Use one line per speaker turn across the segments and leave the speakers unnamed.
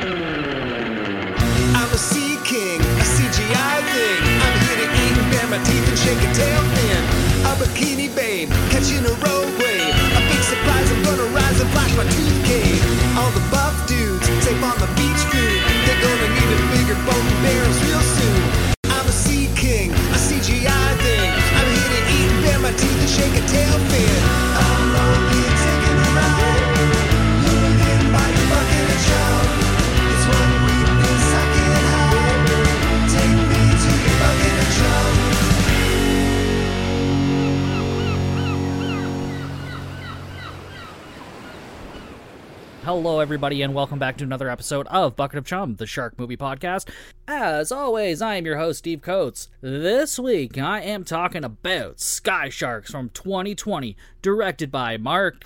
I'm a sea king, a CGI thing. I'm here to eat and bare my teeth and shake a tail fin. A bikini babe, catching a road wave. A big surprise, I'm gonna rise and flash my tooth cane. All the buff dudes, safe on the beach food. They're gonna need a bigger boat and barrels real soon. I'm a sea king, a CGI thing. I'm here to eat and bare my teeth and shake a tail fin.
Hello, everybody, and welcome back to another episode of Bucket of Chum, the Shark Movie Podcast. As always, I am your host, Steve Coates. This week, I am talking about Sky Sharks from 2020, directed by Mark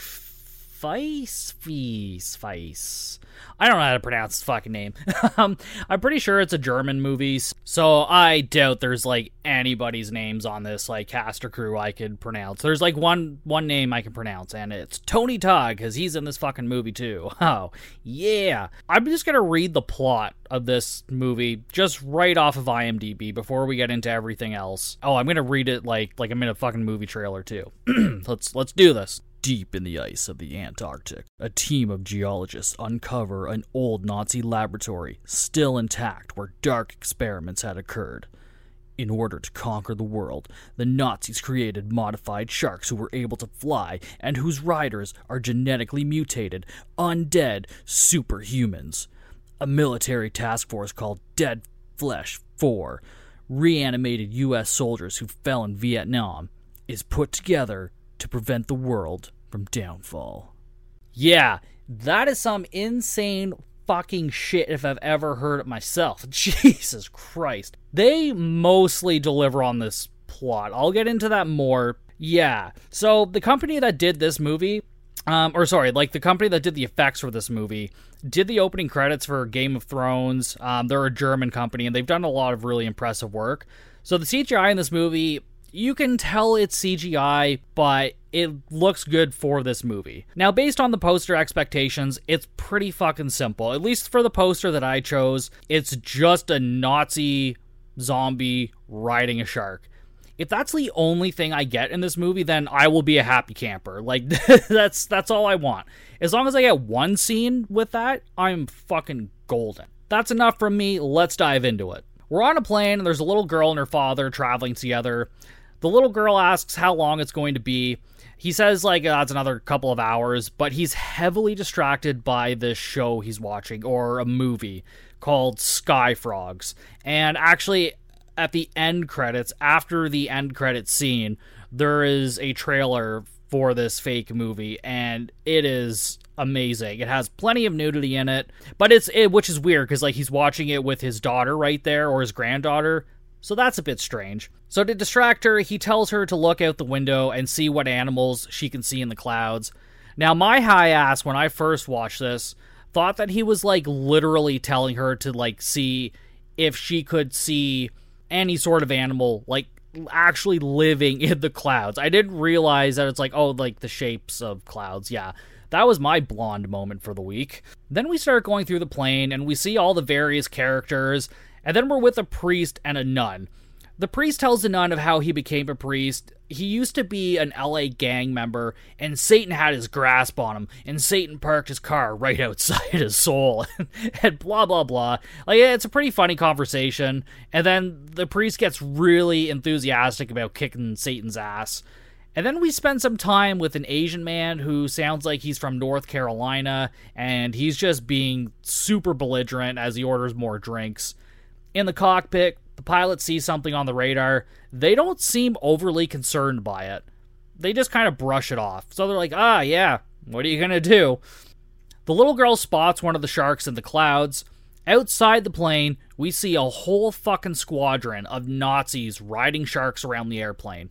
Feist. Feist. Feist. I don't know how to pronounce his fucking name. um, I'm pretty sure it's a German movie, so I doubt there's like anybody's names on this like cast or crew I could pronounce. There's like one one name I can pronounce, and it's Tony Todd because he's in this fucking movie too. Oh yeah, I'm just gonna read the plot of this movie just right off of IMDb before we get into everything else. Oh, I'm gonna read it like like I'm in a fucking movie trailer too. let's let's do this. Deep in the ice of the Antarctic, a team of geologists uncover an old Nazi laboratory still intact where dark experiments had occurred. In order to conquer the world, the Nazis created modified sharks who were able to fly and whose riders are genetically mutated, undead superhumans. A military task force called Dead Flesh 4, reanimated U.S. soldiers who fell in Vietnam, is put together to prevent the world from downfall. Yeah, that is some insane fucking shit if I've ever heard it myself. Jesus Christ. They mostly deliver on this plot. I'll get into that more. Yeah. So the company that did this movie, um, or sorry, like the company that did the effects for this movie, did the opening credits for Game of Thrones. Um, they're a German company and they've done a lot of really impressive work. So the CGI in this movie, you can tell it's CGI, but it looks good for this movie. Now, based on the poster expectations, it's pretty fucking simple. At least for the poster that I chose, it's just a Nazi zombie riding a shark. If that's the only thing I get in this movie, then I will be a happy camper. Like that's that's all I want. As long as I get one scene with that, I'm fucking golden. That's enough from me. Let's dive into it. We're on a plane and there's a little girl and her father traveling together. The little girl asks how long it's going to be. He says like oh, that's it's another couple of hours, but he's heavily distracted by this show he's watching or a movie called Sky Frogs. And actually at the end credits, after the end credit scene, there is a trailer for this fake movie and it is amazing. It has plenty of nudity in it, but it's it, which is weird cuz like he's watching it with his daughter right there or his granddaughter. So that's a bit strange. So to distract her, he tells her to look out the window and see what animals she can see in the clouds. Now, my high ass, when I first watched this, thought that he was like literally telling her to like see if she could see any sort of animal like actually living in the clouds. I didn't realize that it's like, oh, like the shapes of clouds. Yeah. That was my blonde moment for the week. Then we start going through the plane and we see all the various characters and then we're with a priest and a nun. The priest tells the nun of how he became a priest. He used to be an LA gang member, and Satan had his grasp on him, and Satan parked his car right outside his soul, and blah, blah, blah. Like, it's a pretty funny conversation. And then the priest gets really enthusiastic about kicking Satan's ass. And then we spend some time with an Asian man who sounds like he's from North Carolina, and he's just being super belligerent as he orders more drinks. In the cockpit, the pilot sees something on the radar. They don't seem overly concerned by it. They just kind of brush it off. So they're like, ah, yeah, what are you going to do? The little girl spots one of the sharks in the clouds. Outside the plane, we see a whole fucking squadron of Nazis riding sharks around the airplane.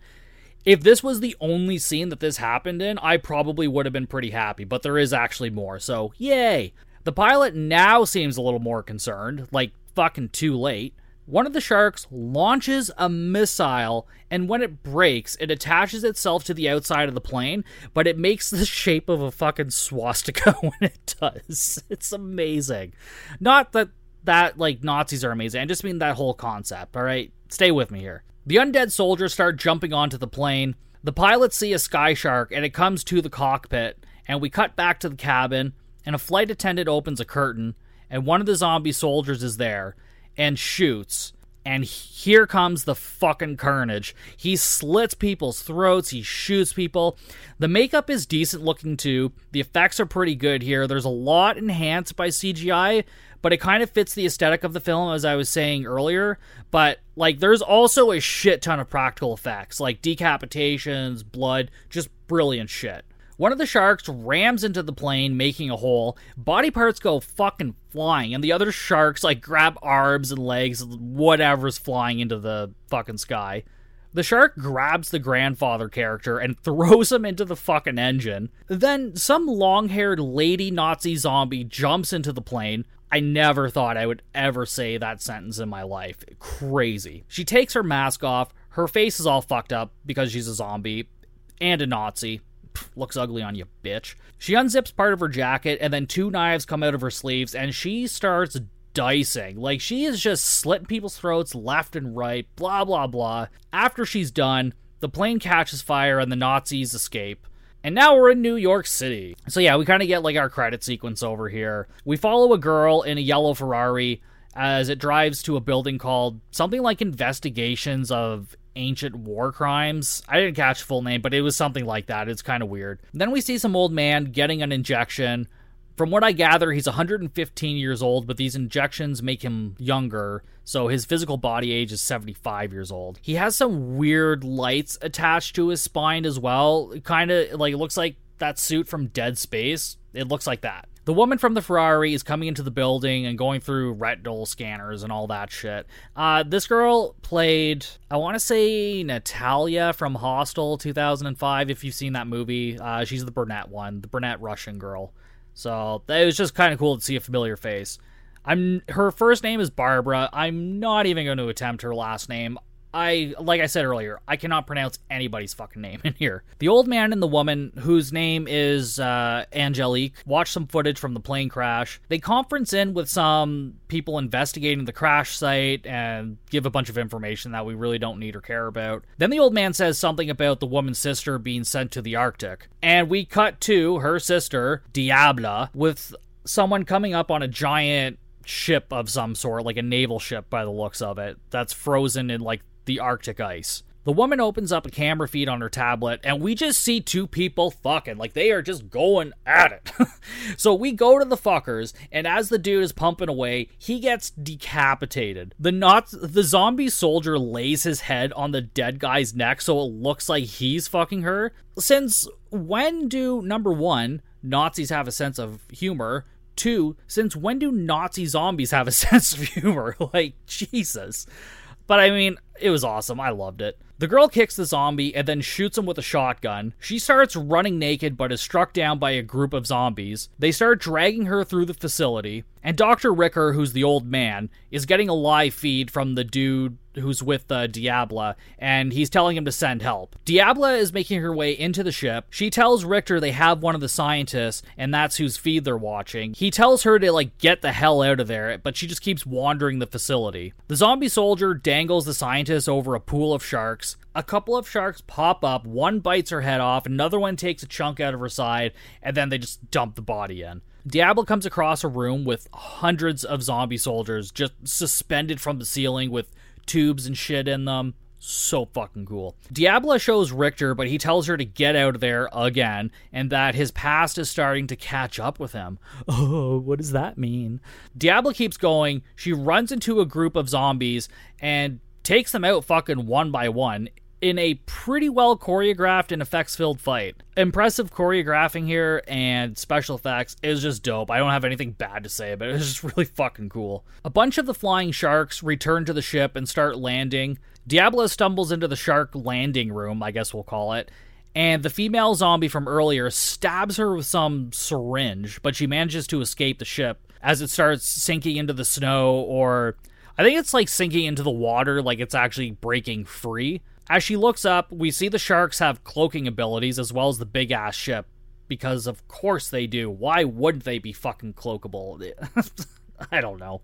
If this was the only scene that this happened in, I probably would have been pretty happy, but there is actually more, so yay. The pilot now seems a little more concerned, like fucking too late. one of the sharks launches a missile, and when it breaks, it attaches itself to the outside of the plane, but it makes the shape of a fucking swastika when it does. It's amazing. Not that that like Nazis are amazing. I just mean that whole concept. All right, stay with me here. The undead soldiers start jumping onto the plane. The pilots see a sky shark, and it comes to the cockpit. And we cut back to the cabin, and a flight attendant opens a curtain, and one of the zombie soldiers is there and shoots. And here comes the fucking carnage. He slits people's throats, he shoots people. The makeup is decent looking too. The effects are pretty good here. There's a lot enhanced by CGI, but it kind of fits the aesthetic of the film, as I was saying earlier. But, like, there's also a shit ton of practical effects, like decapitations, blood, just brilliant shit. One of the sharks rams into the plane, making a hole. Body parts go fucking flying, and the other sharks like grab arms and legs, whatever's flying into the fucking sky. The shark grabs the grandfather character and throws him into the fucking engine. Then some long haired lady Nazi zombie jumps into the plane. I never thought I would ever say that sentence in my life. Crazy. She takes her mask off. Her face is all fucked up because she's a zombie and a Nazi looks ugly on you, bitch. She unzips part of her jacket, and then two knives come out of her sleeves, and she starts dicing. Like, she is just slitting people's throats left and right, blah, blah, blah. After she's done, the plane catches fire, and the Nazis escape. And now we're in New York City. So, yeah, we kind of get like our credit sequence over here. We follow a girl in a yellow Ferrari as it drives to a building called something like Investigations of ancient war crimes. I didn't catch full name, but it was something like that. It's kind of weird. Then we see some old man getting an injection. From what I gather, he's 115 years old, but these injections make him younger, so his physical body age is 75 years old. He has some weird lights attached to his spine as well. Kind of like it looks like that suit from Dead Space. It looks like that. The woman from the Ferrari is coming into the building and going through retinal scanners and all that shit. Uh, this girl played, I want to say Natalia from Hostel 2005. If you've seen that movie, uh, she's the brunette one, the brunette Russian girl. So it was just kind of cool to see a familiar face. I'm her first name is Barbara. I'm not even going to attempt her last name. I like I said earlier, I cannot pronounce anybody's fucking name in here. The old man and the woman, whose name is uh, Angelique, watch some footage from the plane crash. They conference in with some people investigating the crash site and give a bunch of information that we really don't need or care about. Then the old man says something about the woman's sister being sent to the Arctic, and we cut to her sister Diabla with someone coming up on a giant ship of some sort, like a naval ship by the looks of it, that's frozen in like the Arctic ice. The woman opens up a camera feed on her tablet, and we just see two people fucking. Like, they are just going at it. so we go to the fuckers, and as the dude is pumping away, he gets decapitated. The not the zombie soldier lays his head on the dead guy's neck so it looks like he's fucking her. Since when do, number one, Nazis have a sense of humor? Two, since when do Nazi zombies have a sense of humor? like, Jesus. But I mean, it was awesome. I loved it. The girl kicks the zombie and then shoots him with a shotgun. She starts running naked but is struck down by a group of zombies. They start dragging her through the facility, and Dr. Richter, who's the old man, is getting a live feed from the dude who's with uh, Diabla, and he's telling him to send help. Diabla is making her way into the ship. She tells Richter they have one of the scientists, and that's whose feed they're watching. He tells her to, like, get the hell out of there, but she just keeps wandering the facility. The zombie soldier dangles the scientist over a pool of sharks. A couple of sharks pop up, one bites her head off, another one takes a chunk out of her side, and then they just dump the body in. Diablo comes across a room with hundreds of zombie soldiers just suspended from the ceiling with tubes and shit in them. So fucking cool. Diabla shows Richter, but he tells her to get out of there again and that his past is starting to catch up with him. Oh, what does that mean? Diabla keeps going. She runs into a group of zombies and takes them out fucking one by one in a pretty well choreographed and effects filled fight. Impressive choreographing here and special effects is just dope. I don't have anything bad to say about it. It's just really fucking cool. A bunch of the flying sharks return to the ship and start landing. Diablo stumbles into the shark landing room, I guess we'll call it. And the female zombie from earlier stabs her with some syringe, but she manages to escape the ship as it starts sinking into the snow or I think it's like sinking into the water, like it's actually breaking free. As she looks up, we see the sharks have cloaking abilities as well as the big ass ship. Because of course they do. Why wouldn't they be fucking cloakable? I don't know.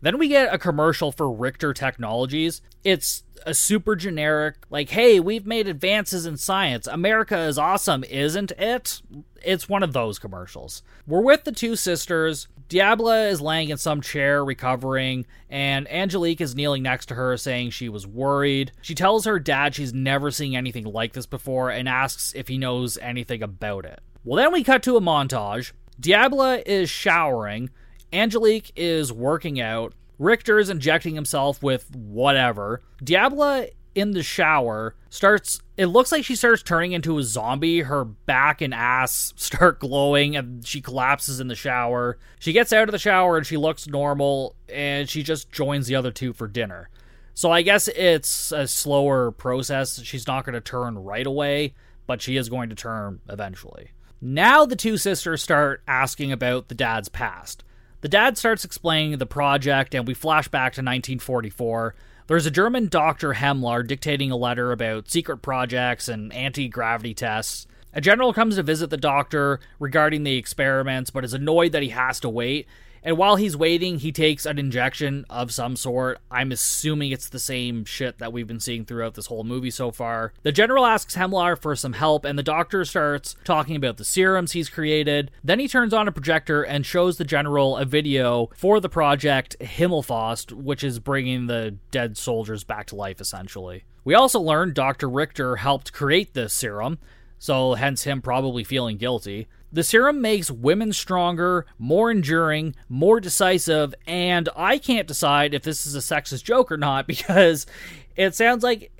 Then we get a commercial for Richter Technologies. It's a super generic, like, hey, we've made advances in science. America is awesome, isn't it? It's one of those commercials. We're with the two sisters. Diabla is laying in some chair recovering, and Angelique is kneeling next to her saying she was worried. She tells her dad she's never seen anything like this before and asks if he knows anything about it. Well, then we cut to a montage. Diabla is showering. Angelique is working out. Richter is injecting himself with whatever. Diabla in the shower starts it looks like she starts turning into a zombie. Her back and ass start glowing and she collapses in the shower. She gets out of the shower and she looks normal and she just joins the other two for dinner. So i guess it's a slower process. She's not going to turn right away but she is going to turn eventually. Now the two sisters start asking about the dad's past. The dad starts explaining the project and we flash back to 1944 there's a German doctor, Hemlar, dictating a letter about secret projects and anti gravity tests. A general comes to visit the doctor regarding the experiments, but is annoyed that he has to wait. And while he's waiting, he takes an injection of some sort. I'm assuming it's the same shit that we've been seeing throughout this whole movie so far. The general asks Hemlar for some help, and the doctor starts talking about the serums he's created. Then he turns on a projector and shows the general a video for the project Himmelfaust, which is bringing the dead soldiers back to life, essentially. We also learned Dr. Richter helped create this serum, so hence him probably feeling guilty. The serum makes women stronger, more enduring, more decisive, and I can't decide if this is a sexist joke or not because it sounds like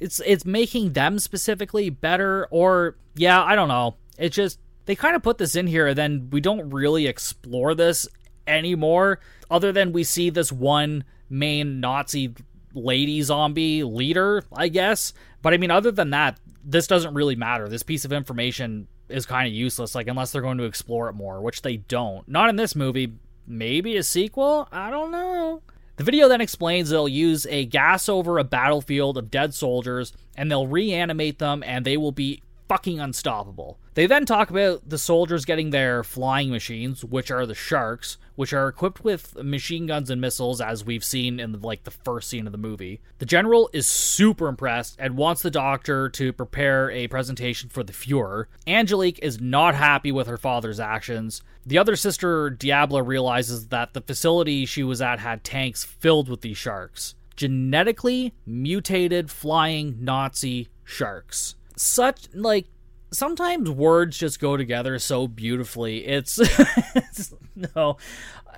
it's it's making them specifically better or yeah, I don't know. It's just they kind of put this in here and then we don't really explore this anymore other than we see this one main Nazi lady zombie leader, I guess. But I mean other than that, this doesn't really matter. This piece of information is kind of useless, like unless they're going to explore it more, which they don't. Not in this movie. Maybe a sequel? I don't know. The video then explains they'll use a gas over a battlefield of dead soldiers and they'll reanimate them and they will be fucking unstoppable. They then talk about the soldiers getting their flying machines, which are the sharks, which are equipped with machine guns and missiles, as we've seen in like the first scene of the movie. The general is super impressed and wants the doctor to prepare a presentation for the Fuhrer. Angelique is not happy with her father's actions. The other sister, Diabla, realizes that the facility she was at had tanks filled with these sharks. Genetically mutated flying Nazi sharks such like sometimes words just go together so beautifully. It's, it's no,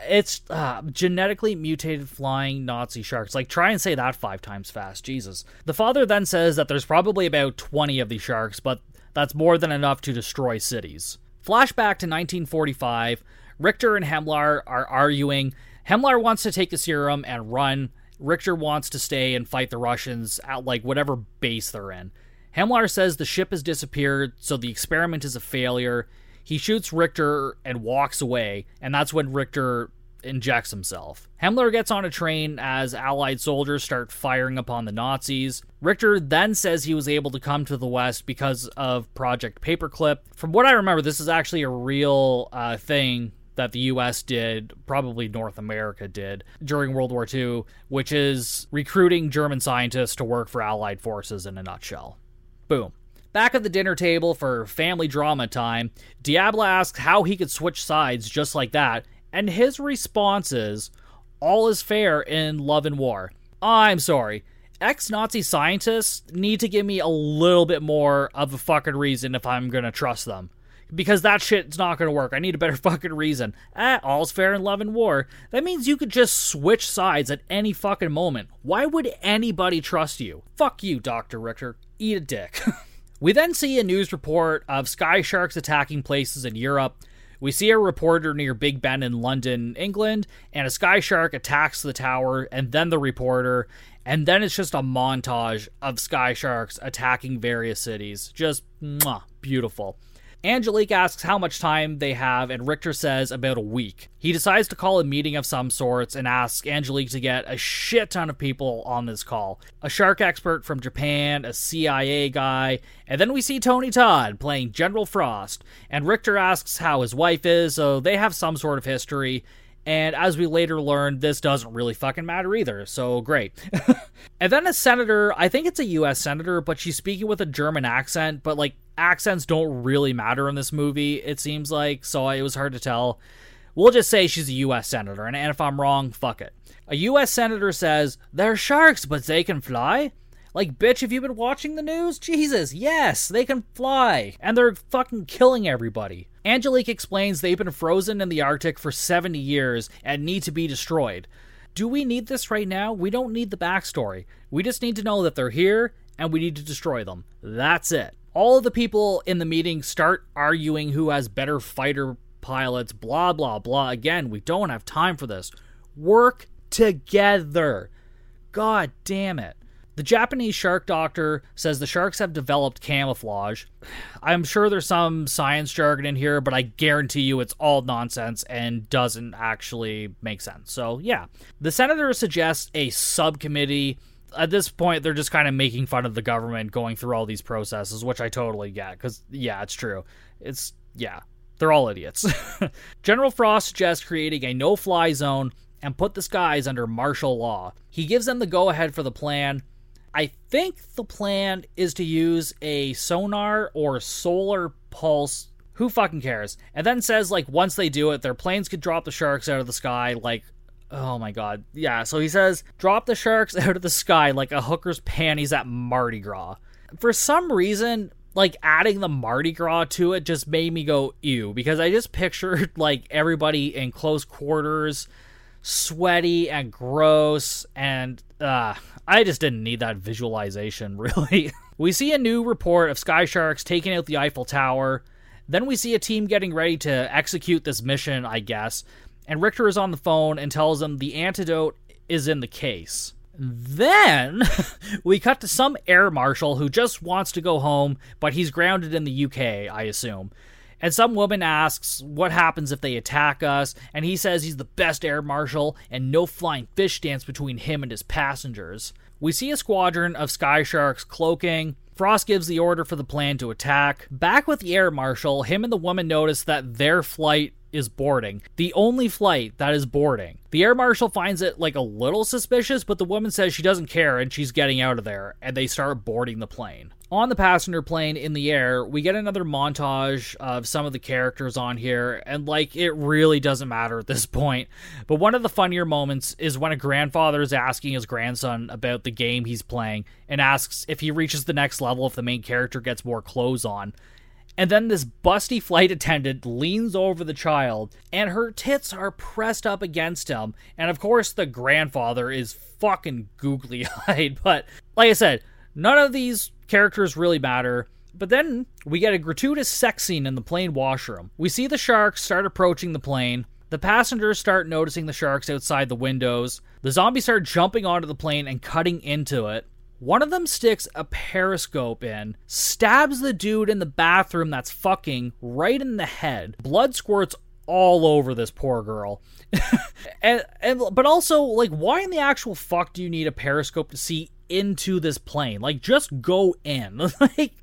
it's uh, genetically mutated flying Nazi sharks. Like try and say that five times fast, Jesus. The father then says that there's probably about 20 of these sharks, but that's more than enough to destroy cities. Flashback to 1945. Richter and Hemlar are arguing. Hemlar wants to take the serum and run. Richter wants to stay and fight the Russians at like whatever base they're in. Hemlar says the ship has disappeared, so the experiment is a failure. He shoots Richter and walks away, and that's when Richter injects himself. Hemlar gets on a train as Allied soldiers start firing upon the Nazis. Richter then says he was able to come to the West because of Project Paperclip. From what I remember, this is actually a real uh, thing that the US did, probably North America did, during World War II, which is recruiting German scientists to work for Allied forces in a nutshell. Boom. Back at the dinner table for family drama time, Diablo asks how he could switch sides just like that, and his response is, All is fair in love and war. I'm sorry. Ex Nazi scientists need to give me a little bit more of a fucking reason if I'm gonna trust them. Because that shit's not gonna work. I need a better fucking reason. Eh, all's fair in love and war. That means you could just switch sides at any fucking moment. Why would anybody trust you? Fuck you, Dr. Richter eat a dick. we then see a news report of sky sharks attacking places in Europe. We see a reporter near Big Ben in London, England, and a sky shark attacks the tower, and then the reporter, and then it's just a montage of sky sharks attacking various cities. Just mwah, beautiful. Angelique asks how much time they have, and Richter says about a week. He decides to call a meeting of some sorts and asks Angelique to get a shit ton of people on this call a shark expert from Japan, a CIA guy, and then we see Tony Todd playing General Frost. And Richter asks how his wife is, so they have some sort of history. And as we later learned, this doesn't really fucking matter either, so great. and then a senator, I think it's a US senator, but she's speaking with a German accent, but like accents don't really matter in this movie, it seems like, so it was hard to tell. We'll just say she's a US senator, and if I'm wrong, fuck it. A US senator says, They're sharks, but they can fly? Like, bitch, have you been watching the news? Jesus, yes, they can fly. And they're fucking killing everybody. Angelique explains they've been frozen in the Arctic for 70 years and need to be destroyed. Do we need this right now? We don't need the backstory. We just need to know that they're here and we need to destroy them. That's it. All of the people in the meeting start arguing who has better fighter pilots, blah, blah, blah. Again, we don't have time for this. Work together. God damn it. The Japanese shark doctor says the sharks have developed camouflage. I'm sure there's some science jargon in here, but I guarantee you it's all nonsense and doesn't actually make sense. So, yeah. The senator suggests a subcommittee. At this point, they're just kind of making fun of the government going through all these processes, which I totally get because, yeah, it's true. It's, yeah, they're all idiots. General Frost suggests creating a no fly zone and put the skies under martial law. He gives them the go ahead for the plan I think the plan is to use a sonar or solar pulse. Who fucking cares? And then says, like, once they do it, their planes could drop the sharks out of the sky, like, oh my god. Yeah, so he says, drop the sharks out of the sky like a hooker's panties at Mardi Gras. For some reason, like adding the Mardi Gras to it just made me go ew because I just pictured like everybody in close quarters, sweaty and gross, and uh, I just didn't need that visualization, really. we see a new report of Sky Sharks taking out the Eiffel Tower. Then we see a team getting ready to execute this mission, I guess. And Richter is on the phone and tells them the antidote is in the case. Then we cut to some air marshal who just wants to go home, but he's grounded in the UK, I assume. And some woman asks what happens if they attack us, and he says he's the best air marshal and no flying fish dance between him and his passengers. We see a squadron of sky sharks cloaking. Frost gives the order for the plan to attack. Back with the air marshal, him and the woman notice that their flight is boarding. The only flight that is boarding. The air marshal finds it like a little suspicious, but the woman says she doesn't care and she's getting out of there, and they start boarding the plane. On the passenger plane in the air, we get another montage of some of the characters on here, and like it really doesn't matter at this point. But one of the funnier moments is when a grandfather is asking his grandson about the game he's playing and asks if he reaches the next level if the main character gets more clothes on. And then this busty flight attendant leans over the child, and her tits are pressed up against him. And of course, the grandfather is fucking googly eyed. But like I said, none of these characters really matter. But then we get a gratuitous sex scene in the plane washroom. We see the sharks start approaching the plane. The passengers start noticing the sharks outside the windows. The zombies start jumping onto the plane and cutting into it. One of them sticks a periscope in, stabs the dude in the bathroom that's fucking right in the head. Blood squirts all over this poor girl. and, and but also like why in the actual fuck do you need a periscope to see into this plane? Like just go in. like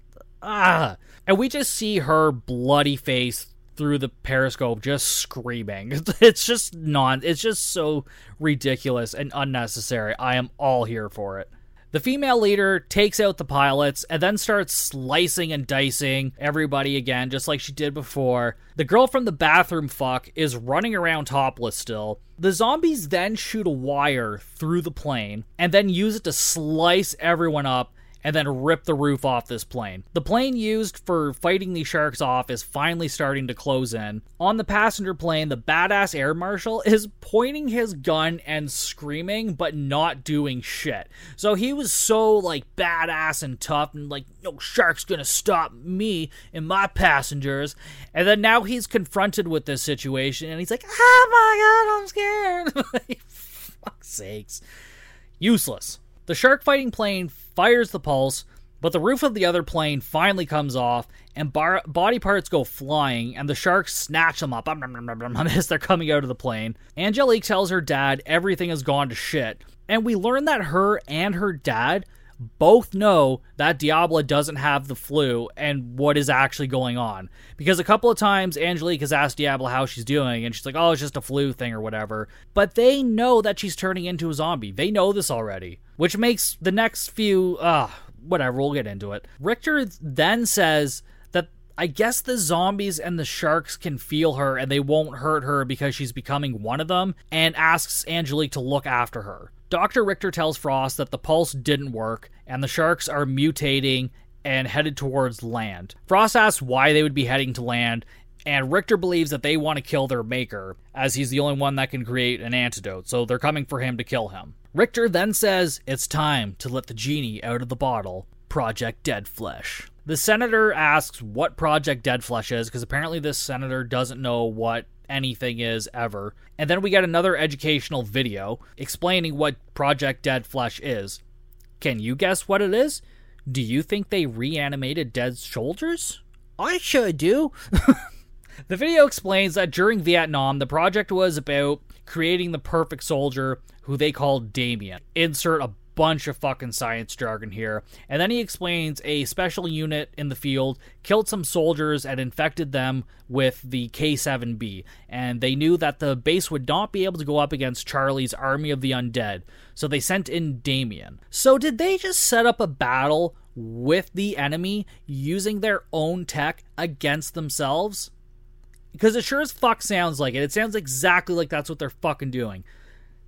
ah. And we just see her bloody face through the periscope just screaming. It's just non it's just so ridiculous and unnecessary. I am all here for it. The female leader takes out the pilots and then starts slicing and dicing everybody again, just like she did before. The girl from the bathroom fuck is running around topless still. The zombies then shoot a wire through the plane and then use it to slice everyone up and then rip the roof off this plane. The plane used for fighting these sharks off is finally starting to close in. On the passenger plane, the badass air marshal is pointing his gun and screaming, but not doing shit. So he was so like badass and tough and like, no shark's gonna stop me and my passengers. And then now he's confronted with this situation and he's like, oh my god, I'm scared. Fuck's sakes. Useless. The shark fighting plane fires the pulse. But the roof of the other plane finally comes off, and bar- body parts go flying, and the sharks snatch them up as they're coming out of the plane. Angelique tells her dad everything has gone to shit, and we learn that her and her dad both know that Diabla doesn't have the flu and what is actually going on. Because a couple of times Angelique has asked Diabla how she's doing, and she's like, oh, it's just a flu thing or whatever. But they know that she's turning into a zombie. They know this already. Which makes the next few, uh, whatever, we'll get into it. Richter then says that I guess the zombies and the sharks can feel her and they won't hurt her because she's becoming one of them, and asks Angelique to look after her. Dr. Richter tells Frost that the pulse didn't work and the sharks are mutating and headed towards land. Frost asks why they would be heading to land, and Richter believes that they want to kill their maker, as he's the only one that can create an antidote, so they're coming for him to kill him. Richter then says it's time to let the genie out of the bottle. Project Dead Flesh. The senator asks what Project Dead Flesh is, because apparently this senator doesn't know what anything is ever. And then we get another educational video explaining what Project Dead Flesh is. Can you guess what it is? Do you think they reanimated dead soldiers? I sure do. the video explains that during Vietnam, the project was about creating the perfect soldier who they called Damien. Insert a bunch of fucking science jargon here. And then he explains a special unit in the field killed some soldiers and infected them with the K7B. And they knew that the base would not be able to go up against Charlie's army of the undead. So they sent in Damien. So did they just set up a battle with the enemy using their own tech against themselves? Because it sure as fuck sounds like it. It sounds exactly like that's what they're fucking doing.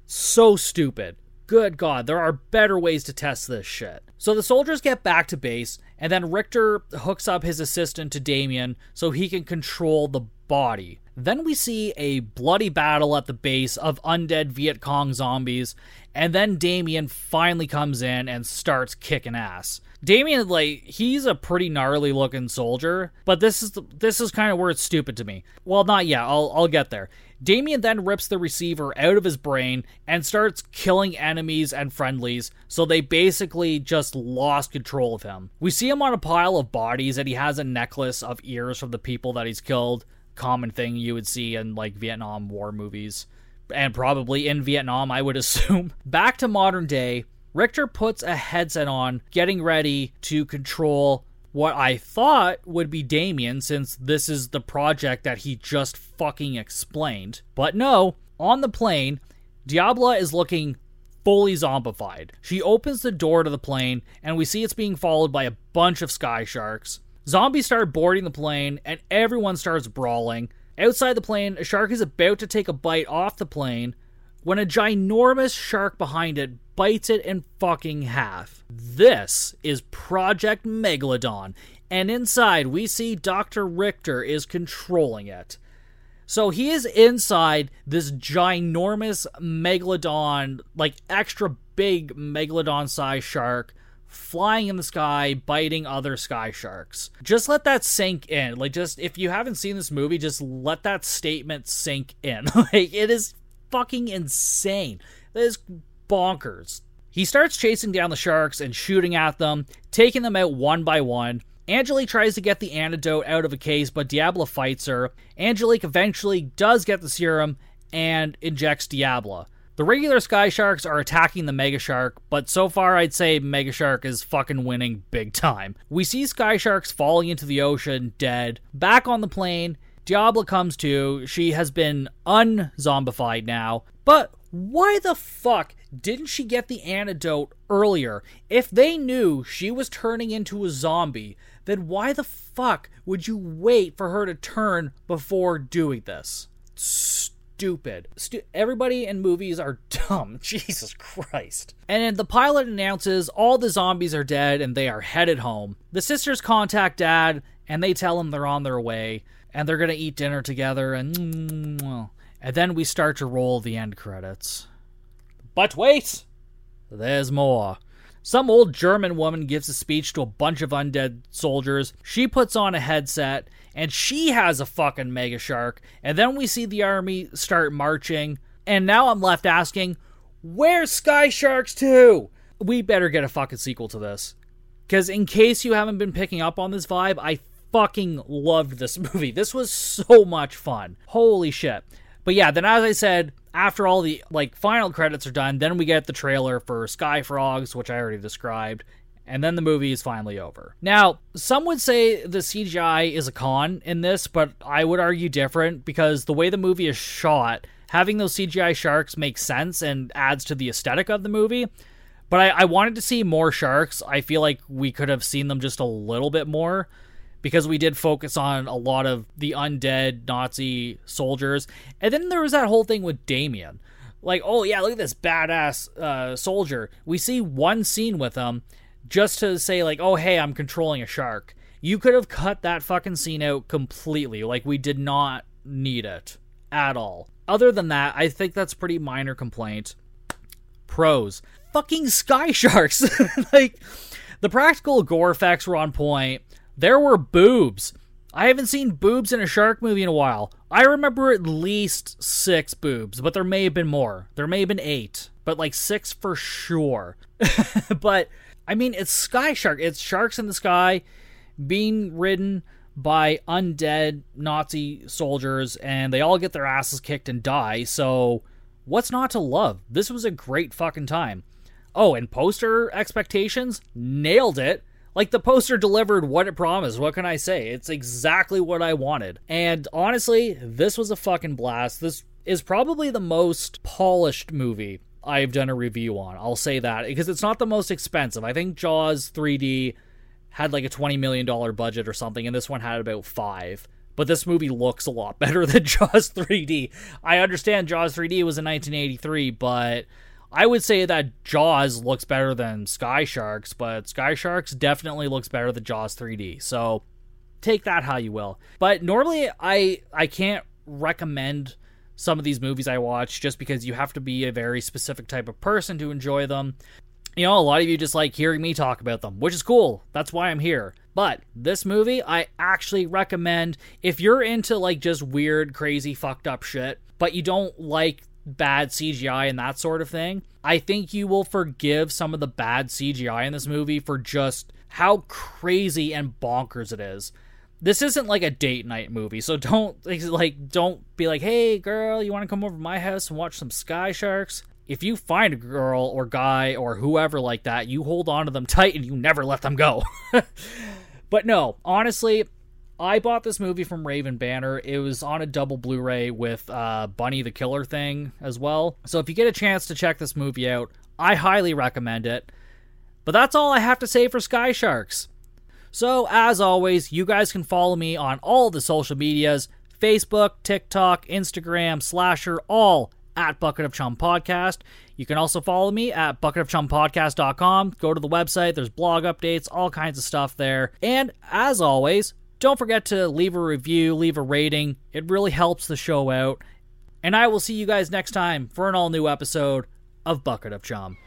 So stupid good god, there are better ways to test this shit. So the soldiers get back to base, and then Richter hooks up his assistant to Damien so he can control the body. Then we see a bloody battle at the base of undead Viet Cong zombies, and then Damien finally comes in and starts kicking ass. Damien, like, he's a pretty gnarly looking soldier, but this is the, this is kind of where it's stupid to me. Well, not yet. I'll I'll get there. Damien then rips the receiver out of his brain and starts killing enemies and friendlies, so they basically just lost control of him. We see him on a pile of bodies, and he has a necklace of ears from the people that he's killed. Common thing you would see in like Vietnam War movies. And probably in Vietnam, I would assume. Back to modern day, Richter puts a headset on, getting ready to control what I thought would be Damien, since this is the project that he just fucking explained. But no, on the plane, Diabla is looking fully zombified. She opens the door to the plane, and we see it's being followed by a bunch of sky sharks. Zombies start boarding the plane, and everyone starts brawling. Outside the plane, a shark is about to take a bite off the plane when a ginormous shark behind it bites it in fucking half. This is Project Megalodon, and inside we see Dr. Richter is controlling it. So he is inside this ginormous megalodon, like extra big megalodon sized shark, flying in the sky, biting other sky sharks. Just let that sink in. Like, just if you haven't seen this movie, just let that statement sink in. like, it is fucking insane. That is bonkers. He starts chasing down the sharks and shooting at them, taking them out one by one. Angelique tries to get the antidote out of a case, but Diabla fights her. Angelique eventually does get the serum and injects Diabla. The regular Sky Sharks are attacking the Mega Shark, but so far I'd say Mega Shark is fucking winning big time. We see Sky Sharks falling into the ocean dead. Back on the plane, Diabla comes to. She has been unzombified now. But why the fuck didn't she get the antidote earlier? If they knew she was turning into a zombie, then why the fuck would you wait for her to turn before doing this? Stupid. Stu- Everybody in movies are dumb. Jesus Christ. And the pilot announces all the zombies are dead and they are headed home. The sisters contact dad and they tell him they're on their way and they're gonna eat dinner together and and then we start to roll the end credits. But wait, there's more. Some old German woman gives a speech to a bunch of undead soldiers. She puts on a headset and she has a fucking mega shark. And then we see the army start marching. And now I'm left asking, where's Sky Sharks 2? We better get a fucking sequel to this Because in case you haven't been picking up on this vibe, I fucking loved this movie. This was so much fun. Holy shit. But yeah, then as I said, after all the like final credits are done, then we get the trailer for Sky Frogs, which I already described, and then the movie is finally over. Now, some would say the CGI is a con in this, but I would argue different because the way the movie is shot, having those CGI sharks makes sense and adds to the aesthetic of the movie. But I, I wanted to see more sharks. I feel like we could have seen them just a little bit more because we did focus on a lot of the undead Nazi soldiers. And then there was that whole thing with Damien. Like, oh yeah, look at this badass uh, soldier. We see one scene with him just to say, like, oh hey, I'm controlling a shark. You could have cut that fucking scene out completely. Like, we did not need it at all. Other than that, I think that's pretty minor complaint. Pros. Fucking sky sharks. like, the practical gore effects were on point there were boobs. I haven't seen boobs in a shark movie in a while. I remember at least six boobs, but there may have been more. There may have been eight, but like six for sure. but I mean, it's Sky Shark. It's sharks in the sky being ridden by undead Nazi soldiers, and they all get their asses kicked and die. So, what's not to love? This was a great fucking time. Oh, and poster expectations nailed it. Like the poster delivered what it promised. What can I say? It's exactly what I wanted. And honestly, this was a fucking blast. This is probably the most polished movie I've done a review on. I'll say that because it's not the most expensive. I think Jaws 3D had like a $20 million budget or something, and this one had about five. But this movie looks a lot better than Jaws 3D. I understand Jaws 3D was in 1983, but I would say that Jaws looks better than Sky Sharks, but Sky Sharks definitely looks better than Jaws 3D. So take that how you will. But normally I I can't recommend some of these movies I watch just because you have to be a very specific type of person to enjoy them. You know, a lot of you just like hearing me talk about them, which is cool. That's why I'm here. But this movie, I actually recommend if you're into like just weird, crazy, fucked up shit, but you don't like bad CGI and that sort of thing, I think you will forgive some of the bad CGI in this movie for just how crazy and bonkers it is. This isn't like a date night movie, so don't like don't be like, "Hey girl, you want to come over to my house and watch some sky sharks?" If you find a girl or guy or whoever like that, you hold on to them tight and you never let them go. but no, honestly, I bought this movie from Raven Banner. It was on a double Blu ray with uh, Bunny the Killer thing as well. So if you get a chance to check this movie out, I highly recommend it. But that's all I have to say for Sky Sharks. So, as always, you guys can follow me on all the social medias Facebook, TikTok, Instagram, Slasher, all at Bucket of Chum Podcast. You can also follow me at bucketofchumpodcast.com. Go to the website, there's blog updates, all kinds of stuff there. And as always, don't forget to leave a review, leave a rating. It really helps the show out. And I will see you guys next time for an all new episode of Bucket of Chum.